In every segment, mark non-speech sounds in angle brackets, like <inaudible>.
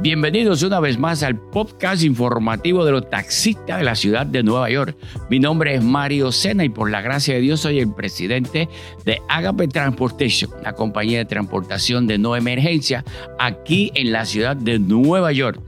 Bienvenidos una vez más al podcast informativo de los taxistas de la ciudad de Nueva York. Mi nombre es Mario Sena y por la gracia de Dios soy el presidente de Agape Transportation, una compañía de transportación de no emergencia aquí en la ciudad de Nueva York.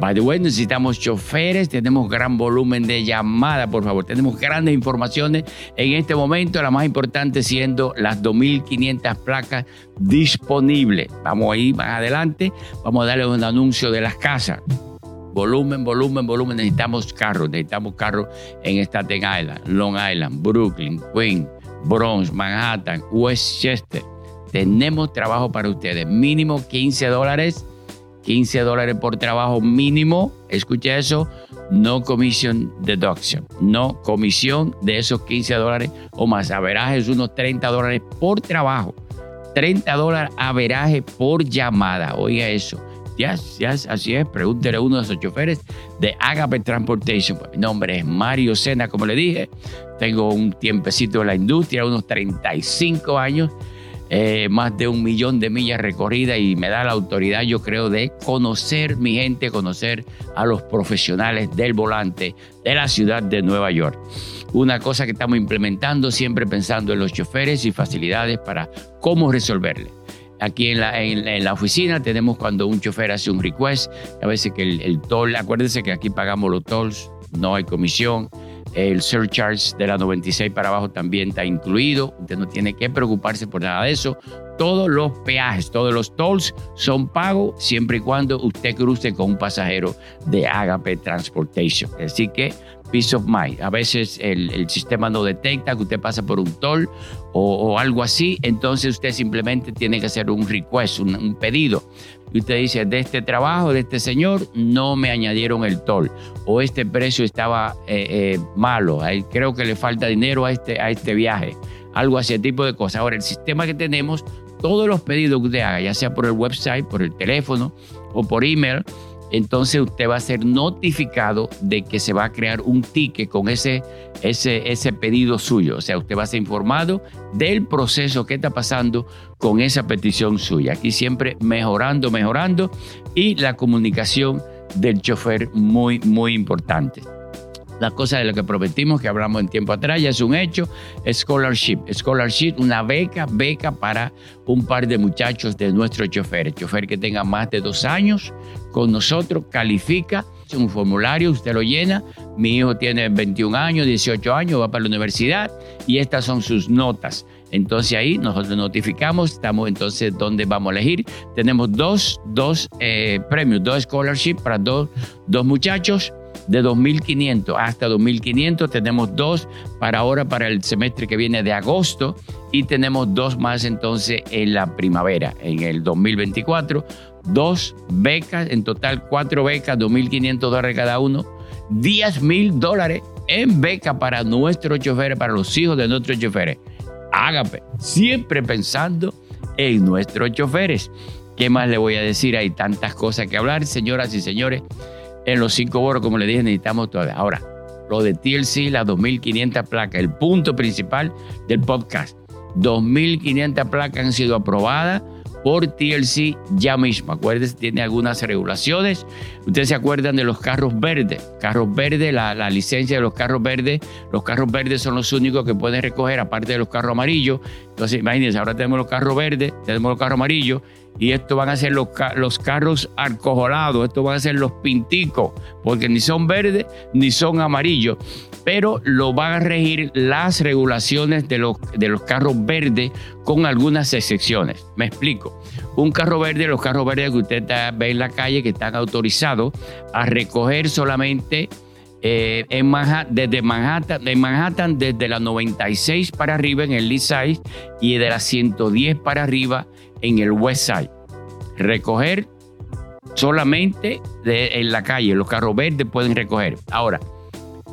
By the way, necesitamos choferes, tenemos gran volumen de llamadas, por favor. Tenemos grandes informaciones en este momento, la más importante siendo las 2.500 placas disponibles. Vamos a ir más adelante, vamos a darle un anuncio de las casas. Volumen, volumen, volumen. Necesitamos carros, necesitamos carros en Staten Island, Long Island, Brooklyn, Queens, Bronx, Manhattan, Westchester. Tenemos trabajo para ustedes. Mínimo 15 dólares 15 dólares por trabajo mínimo, escucha eso, no commission deduction, no comisión de esos 15 dólares o más. Averaje es unos 30 dólares por trabajo, 30 dólares averaje por llamada, oiga eso. Ya, ya, así es, pregúntele a uno de esos choferes de Agape Transportation. Pues mi nombre es Mario Sena, como le dije, tengo un tiempecito en la industria, unos 35 años eh, más de un millón de millas recorridas y me da la autoridad, yo creo, de conocer mi gente, conocer a los profesionales del volante de la ciudad de Nueva York. Una cosa que estamos implementando, siempre pensando en los choferes y facilidades para cómo resolverle. Aquí en la, oficina tenemos cuando un chofer hace un request, a veces que el, el toll, acuérdense que aquí pagamos los tolls, no hay comisión el surcharge de la 96 para abajo también está incluido. Usted no tiene que preocuparse por nada de eso. Todos los peajes, todos los tolls son pagos siempre y cuando usted cruce con un pasajero de Agape Transportation. Así que peace of mind. A veces el, sistema no detecta que usted pasa por un toll o, algo así, entonces usted simplemente tiene que hacer un request, un, pedido. Y usted dice, de este trabajo, de este señor, no me añadieron el toll o este precio estaba eh, eh, malo, creo que le falta dinero a este, a este viaje, algo así, tipo de cosas. Ahora, el sistema que tenemos, todos los pedidos que usted haga, ya sea por el website, por el teléfono o por email, entonces usted va a ser notificado de que se va a crear un ticket con ese, ese, pedido suyo. O sea, usted va a ser informado del proceso que está pasando con esa petición suya. Aquí siempre mejorando, mejorando y la comunicación del chofer muy, muy importante la cosa de lo que prometimos, que hablamos en tiempo atrás, ya es un hecho, scholarship. Scholarship, una beca, beca para un par de muchachos de nuestros choferes. Chofer que tenga más de dos años con nosotros, califica, es un formulario, usted lo llena. Mi hijo tiene 21 años, 18 años, va para la universidad y estas son sus notas. Entonces ahí nosotros notificamos, estamos entonces dónde vamos a elegir. Tenemos dos, dos eh, premios, dos scholarships para dos, dos muchachos de 2.500 hasta 2.500. Tenemos dos para ahora, para el semestre que viene de agosto, y tenemos dos más entonces en la primavera, en el 2024. Dos becas, en total cuatro becas, 2.500 dólares cada uno, 10 mil dólares en beca para nuestros choferes, para los hijos de nuestros choferes. Ágape, siempre pensando en nuestros choferes. ¿Qué más le voy a decir? Hay tantas cosas que hablar, señoras y señores en los cinco boros, como le dije, necesitamos todavía. Ahora, lo de TLC, las 2.500 placas, el punto principal del podcast. 2.500 placas han sido aprobadas por TLC ya mismo. Acuérdense, tiene algunas regulaciones. Ustedes se acuerdan de los carros verdes. Carros verdes, la, la, licencia de los carros verdes. Los carros verdes son los únicos que pueden recoger, aparte de los carros amarillos. Entonces, imagínense, ahora tenemos los carros verdes, tenemos los carros amarillos y esto van a ser los, los carros arcojolados, esto van a ser los pinticos, porque ni son verdes ni son amarillos, pero lo van a regir las regulaciones de los, de los carros verdes con algunas excepciones. Me explico. Un carro verde, los carros verdes que usted ve en la calle que están autorizados a recoger solamente eh, en Manhattan, desde Manhattan, de Manhattan desde la 96 para arriba en el East Side y de la 110 para arriba en el West Side. Recoger solamente en la calle, los carros verdes pueden recoger. Ahora,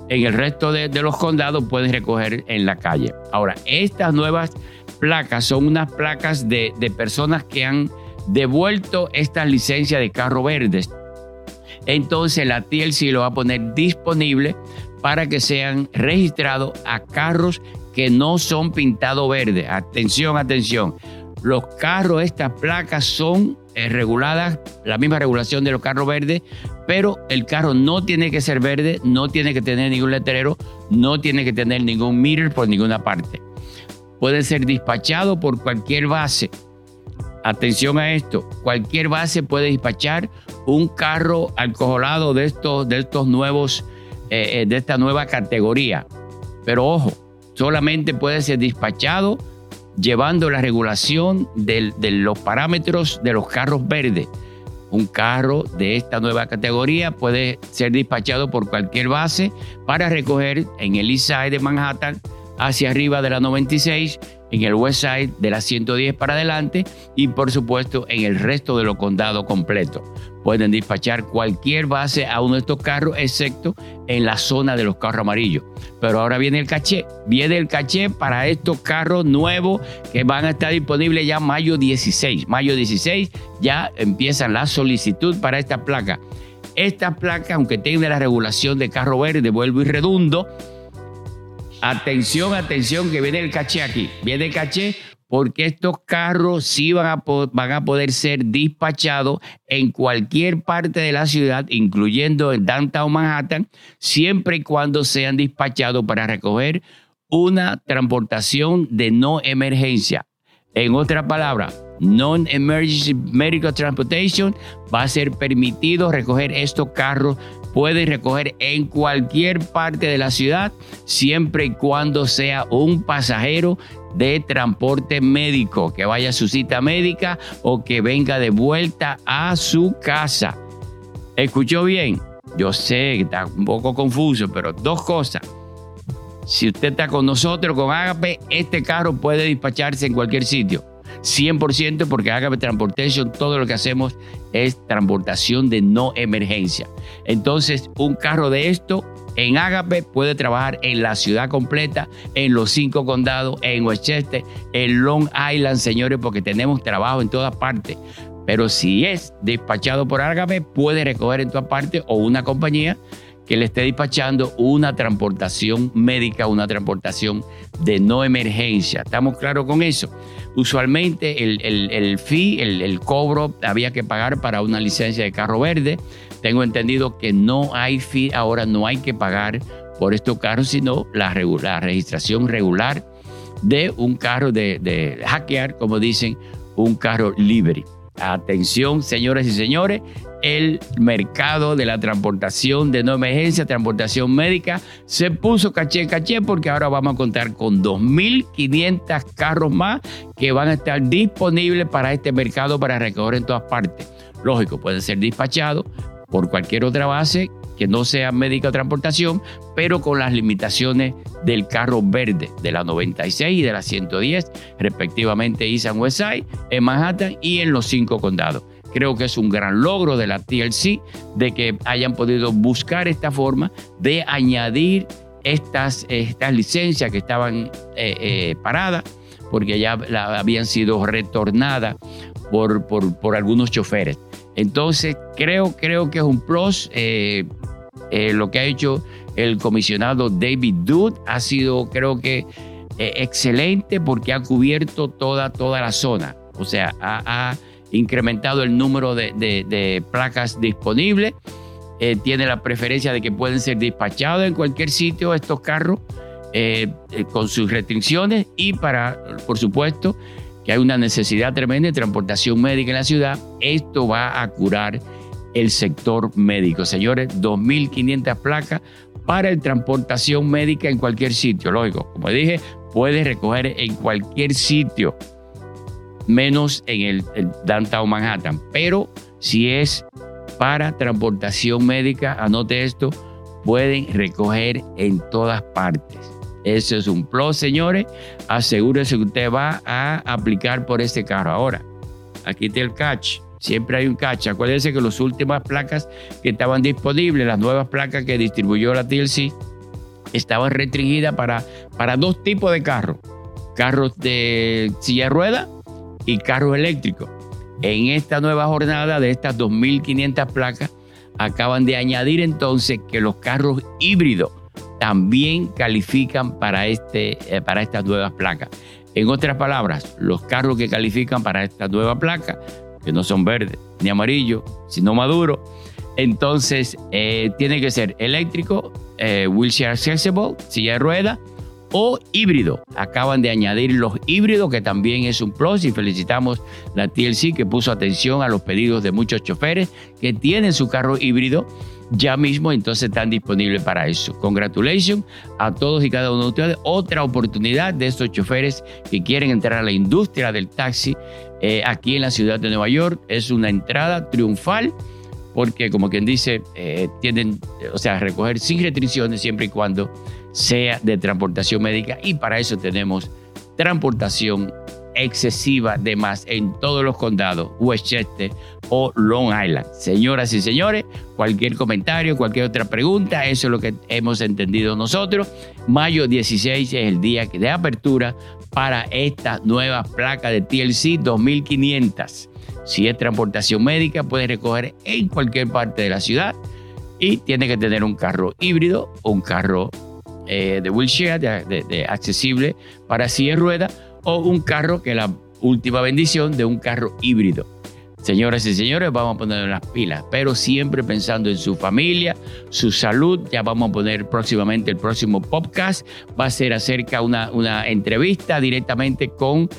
en el resto de, los condados pueden recoger en la calle. Ahora, estas nuevas placas son unas placas de, personas que han devuelto esta licencia de carro verdes. Entonces la TLC lo va a poner disponible para que sean registrados a carros que no son pintados verde. Atención, atención. Los carros, estas placas son eh, reguladas, la misma regulación de los carros verdes, pero el carro no tiene que ser verde, no tiene que tener ningún letrero, no tiene que tener ningún mirror por ninguna parte. Puede ser despachado por cualquier base. Atención a esto, cualquier base puede despachar un carro alcoholado de estos, de estos nuevos, eh, eh, de esta nueva categoría. Pero ojo, solamente puede ser despachado llevando la regulación de los parámetros de los carros verdes. Un carro de esta nueva categoría puede ser despachado por cualquier base para recoger en el Side de Manhattan hacia arriba de la 96 en el West Side de la 110 para adelante y por supuesto en el resto de los condados completo. Pueden despachar cualquier base a uno de estos carros excepto en la zona de los carros amarillos. Pero ahora viene el caché, viene el caché para estos carros nuevos que van a estar disponibles ya mayo 16. Mayo 16 ya empiezan la solicitud para esta placa. Esta placa, aunque tenga la regulación de carro verde, vuelvo y redundo, Atención, atención, que viene el caché aquí. Viene el caché porque estos carros sí van a, van a poder ser despachados en cualquier parte de la ciudad, incluyendo en Downtown Manhattan, siempre y cuando sean despachados para recoger una transportación de no emergencia. En otra palabra, Non-Emergency Medical Transportation va a ser permitido recoger estos carros puede recoger en cualquier parte de la ciudad, siempre y cuando sea un pasajero de transporte médico, que vaya a su cita médica o que venga de vuelta a su casa. ¿Escuchó bien? Yo sé que está un poco confuso, pero dos cosas. Si usted está con nosotros, con Agape, este carro puede despacharse en cualquier sitio 100% porque Agape Transportation, todo lo que hacemos es transportación de no emergencia. Entonces, un carro de esto en Agape puede trabajar en la ciudad completa, en los cinco condados, en Westchester, en Long Island, señores, porque tenemos trabajo en todas partes. Pero si es despachado por Agape, puede recoger en todas partes o una compañía que le esté despachando una transportación médica, una transportación de no emergencia. ¿Estamos claros con eso? Usualmente el, el, fee, el, cobro, había que pagar para una licencia de carro verde. Tengo entendido que no hay fee, ahora no hay que pagar por estos carros, sino la, la registración regular de un carro de, de hackear, como dicen, un carro libre. Atención, señoras y señores, el mercado de la transportación de no emergencia, transportación médica, se puso caché caché porque ahora vamos a contar con 2.500 carros más que van a estar disponibles para este mercado para recoger en todas partes. Lógico, pueden ser despachados por cualquier otra base que no sea médica o transportación, pero con las limitaciones del carro verde de la 96 y de la 110, respectivamente East and West en Manhattan y en los cinco condados. Creo que es un gran logro de la TLC de que hayan podido buscar esta forma de añadir estas, estas licencias que estaban eh, eh, paradas porque ya habían sido retornadas por, por, por algunos choferes. Entonces, creo, creo que es un plus. Eh, eh, lo que ha hecho el comisionado David Dude ha sido, creo que, eh, excelente porque ha cubierto toda, toda la zona. O sea, ha, incrementado el número de, placas disponibles. tiene la preferencia de que pueden ser despachados en cualquier sitio estos carros con sus restricciones y para, por supuesto, que hay una necesidad tremenda de transportación médica en la ciudad, esto va a curar el sector médico. Señores, 2.500 placas para el transportación médica en cualquier sitio. Lógico, como dije, puede recoger en cualquier sitio, menos en el, el downtown Manhattan. Pero si es para transportación médica, anote esto, pueden recoger en todas partes. Ese es un plus, señores. Asegúrese que usted va a aplicar por este carro. Ahora, aquí está el catch. Siempre hay un catch. Acuérdense que las últimas placas que estaban disponibles, las nuevas placas que distribuyó la TLC, estaban restringidas para, para dos tipos de carros. Carros de silla rueda y carros eléctricos. En esta nueva jornada de estas 2.500 placas, acaban de añadir entonces que los carros híbridos también califican para, este, eh, para estas nuevas placas. En otras palabras, los carros que califican para esta nueva placa que no son verdes ni amarillos, sino maduros, entonces eh, tiene que ser eléctrico, eh, wheelchair accessible, silla de rueda o híbrido. Acaban de añadir los híbridos, que también es un plus, y felicitamos la TLC que puso atención a los pedidos de muchos choferes que tienen su carro híbrido ya mismo, entonces están disponibles para eso. Congratulations a todos y cada uno de ustedes. Otra oportunidad de estos choferes que quieren entrar a la industria del taxi eh, aquí en la ciudad de Nueva York. Es una entrada triunfal porque, como quien dice, eh, tienen, o sea, recoger sin restricciones siempre y cuando sea de transportación médica y para eso tenemos transportación excesiva de más en todos los condados, Westchester o Long Island. Señoras y señores, cualquier comentario, cualquier otra pregunta, eso es lo que hemos entendido nosotros. Mayo 16 es el día de apertura para esta nueva placa de TLC 2500. Si es transportación médica, puede recoger en cualquier parte de la ciudad y tiene que tener un carro híbrido o un carro eh, de wheelchair, de, accesible para silla de rueda, o un carro que la última bendición de un carro híbrido. Señoras y señores, vamos a poner las pilas, pero siempre pensando en su familia, su salud. Ya vamos a poner próximamente el próximo podcast. Va a ser acerca una, una entrevista directamente con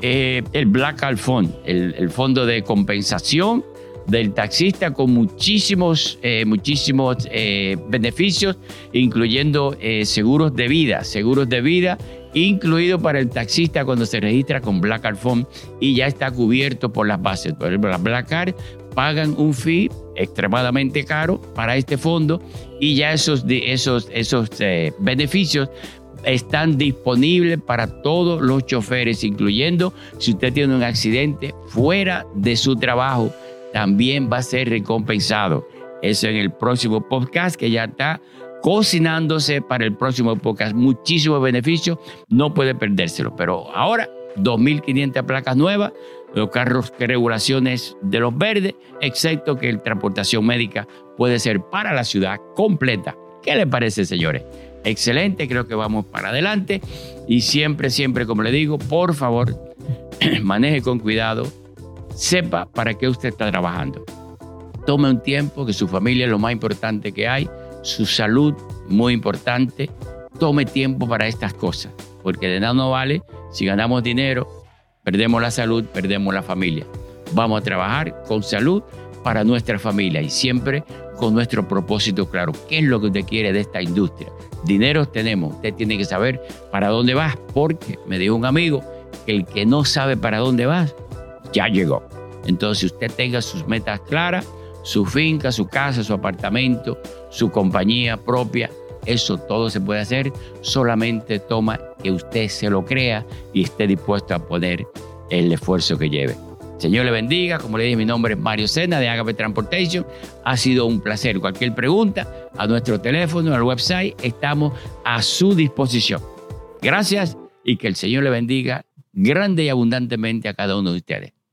eh, el Black Fund, el, el fondo de compensación del taxista con muchísimos, eh, muchísimos eh, beneficios, incluyendo eh, seguros de vida, seguros de vida incluido para el taxista cuando se registra con Black Card Phone y ya está cubierto por las bases. Por ejemplo, las Black Card pagan un fee extremadamente caro para este fondo y ya esos, esos, esos beneficios están disponibles para todos los choferes, incluyendo si usted tiene un accidente fuera de su trabajo también va a ser recompensado. Eso en el próximo podcast que ya está cocinándose para el próximo podcast. Muchísimos beneficios, no puede perdérselo. Pero ahora, 2.500 placas nuevas, los carros que regulaciones de los verdes, excepto que el transportación médica puede ser para la ciudad completa. ¿Qué le parece, señores? Excelente, creo que vamos para adelante. Y siempre, siempre, como le digo, por favor, <clears throat> maneje con cuidado, sepa para qué usted está trabajando. Tome un tiempo, que su familia es lo más importante que hay, su salud muy importante. Tome tiempo para estas cosas, porque de nada no vale si ganamos dinero, perdemos la salud, perdemos la familia. Vamos a trabajar con salud para nuestra familia y siempre con nuestro propósito claro. ¿Qué es lo que usted quiere de esta industria? Dinero tenemos, usted tiene que saber para dónde vas, porque me dijo un amigo que el que no sabe para dónde vas, ya llegó. Entonces usted tenga sus metas claras, su finca, su casa, su apartamento, su compañía propia, eso todo se puede hacer, solamente toma que usted se lo crea y esté dispuesto a poner el esfuerzo que lleve. Señor le bendiga, como le dije, mi nombre es Mario Sena de Agape Transportation. Ha sido un placer. Cualquier pregunta a nuestro teléfono, al website, estamos a su disposición. Gracias y que el Señor le bendiga grande y abundantemente a cada uno de ustedes.